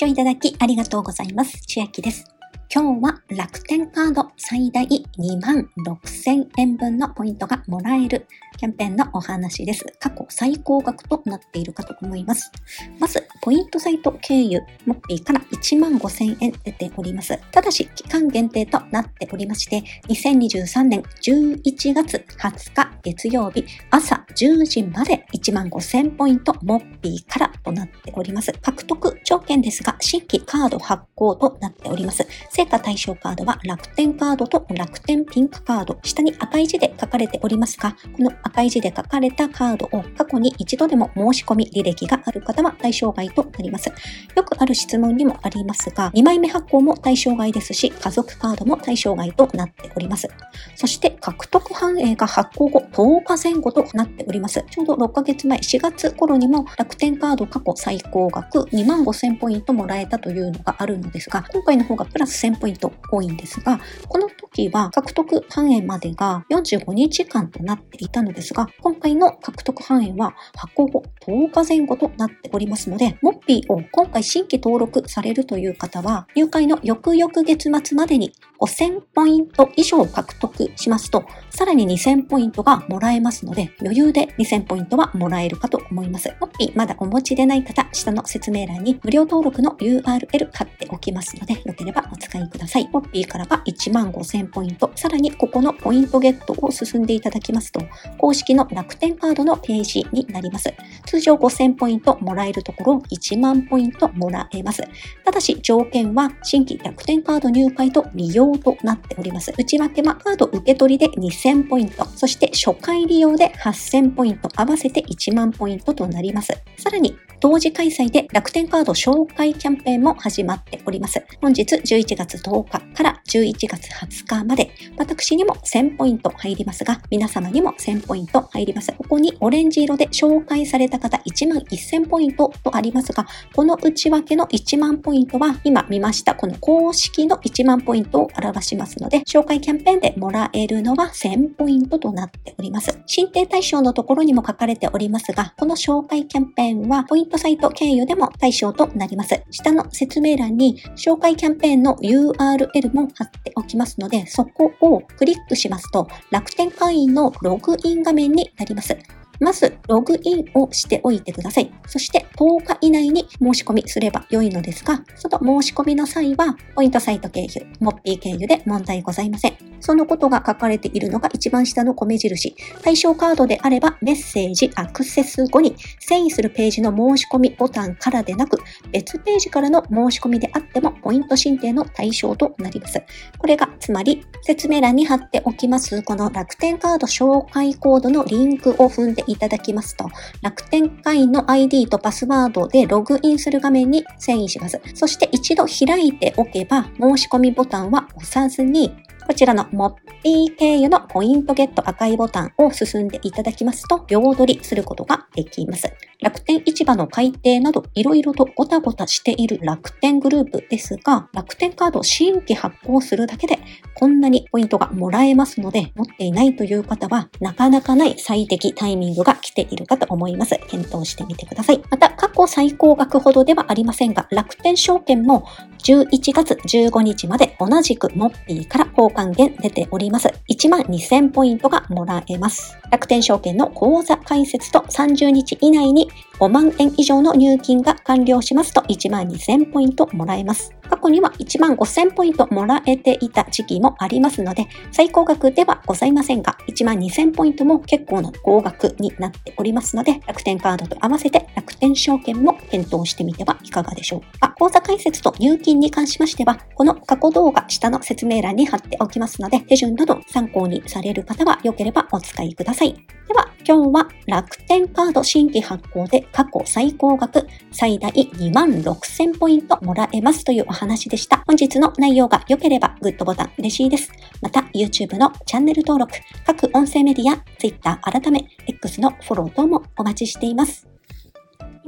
聴いただきありがとうございます。千秋です。今日は楽天カード最大2万6000円分のポイントがもらえるキャンペーンのお話です。過去最高額となっているかと思います。まず、ポイントサイト経由、モッピーから1万5000円出ております。ただし、期間限定となっておりまして、2023年11月20日月曜日朝10時まで1万5000ポイントモッピーからとなっております。獲得条件ですが、新規カード発行となっております。成果対象カードは楽天カードと楽天ピンクカード。下に赤い字で書かれておりますが、この赤い字で書かれたカードを過去に一度でも申し込み履歴がある方は対象外となります。よくある質問にもありますが、2枚目発行も対象外ですし、家族カードも対象外となっております。そして獲得反映が発行後10日前後となっております。ちょうど6ヶ月前、4月頃にも楽天カード過去最高額2万5000ポイントもらえたというのがあるのですが、今回の方がプラス1000ポイント多いんですが、この時は獲得反映までが45日間となっていたのですが、今回の獲得範囲は発行後10日前後となっておりますので、モッピーを今回新規登録されるという方は、入会の翌々月末までに5000ポイント以上獲得しますと、さらに2000ポイントがもらえますので、余裕で2000ポイントはもらえるかと思います。モッピーまだお持ちでない方、下の説明欄に無料登録の URL 貼っておきますので、よければお使いください。モッピーからは1万5000ポイント、さらにここのポイントゲットを進んでいただきますと、公式の楽天カードのページになります。通常5000ポイントもらえるところ1万ポイントもらえます。ただし条件は新規楽天カード入会と利用となっております。内訳はカード受け取りで2000ポイント、そして初回利用で8000ポイント、合わせて1万ポイントとなります。さらに同時開催で楽天カード紹介キャンペーンも始まっております。本日11月10日から11月20日まで、私にも1000ポイント入りますが、皆様にも1000ポイント入ります。ここにオレンジ色で紹介された方1万1000ポイントとありますが、この内訳の1万ポイントは今見ましたこの公式の1万ポイントを表しますので、紹介キャンペーンでもらえるのは1000ポイントとなっております。申請対象のところにも書かれておりますが、この紹介キャンペーンはポイントトサイト経由でも対象となります。下の説明欄に紹介キャンペーンの URL も貼っておきますので、そこをクリックしますと楽天会員のログイン画面になります。まず、ログインをしておいてください。そして、10日以内に申し込みすれば良いのですが、その申し込みの際は、ポイントサイト経由、モッピー経由で問題ございません。そのことが書かれているのが一番下の米印。対象カードであれば、メッセージ、アクセス後に、遷移するページの申し込みボタンからでなく、別ページからの申し込みであっても、ポイント申請の対象となります。これが、つまり、説明欄に貼っておきます、この楽天カード紹介コードのリンクを踏んでいただきますと、楽天会員の ID とパスワードでログインする画面に遷移します。そして一度開いておけば、申し込みボタンは押さずに、こちらのモッピー経由のポイントゲット赤いボタンを進んでいただきますと、両取りすることができます。楽天市場の改定など、いろいろとごたごたしている楽天グループですが、楽天カード新規発行するだけで、こんなにポイントがもらえますので、持っていないという方は、なかなかない最適タイミングが来ているかと思います。検討してみてください。また、過去最高額ほどではありませんが、楽天証券も11月15日まで同じくモッピーから公開3元出ております。1万2000ポイントがもらえます。楽天証券の口座開設と30日以内に5万円以上の入金が完了しますと1万2000ポイントもらえます。過去には1万5000ポイントもらえていた時期もありますので、最高額ではございませんが、1万2000ポイントも結構な高額になっておりますので、楽天カードと合わせて楽天証券も検討してみてはいかがでしょうか。口座開設と入金に関しましては、この過去動画下の説明欄に貼っておきますので、手順など参考にされる方は良ければお使いください。では、今日は楽天カード新規発行で過去最高額最大2万6000ポイントもらえますというお話でした。本日の内容が良ければグッドボタン嬉しいです。また YouTube のチャンネル登録、各音声メディア、Twitter 改め X のフォロー等もお待ちしています。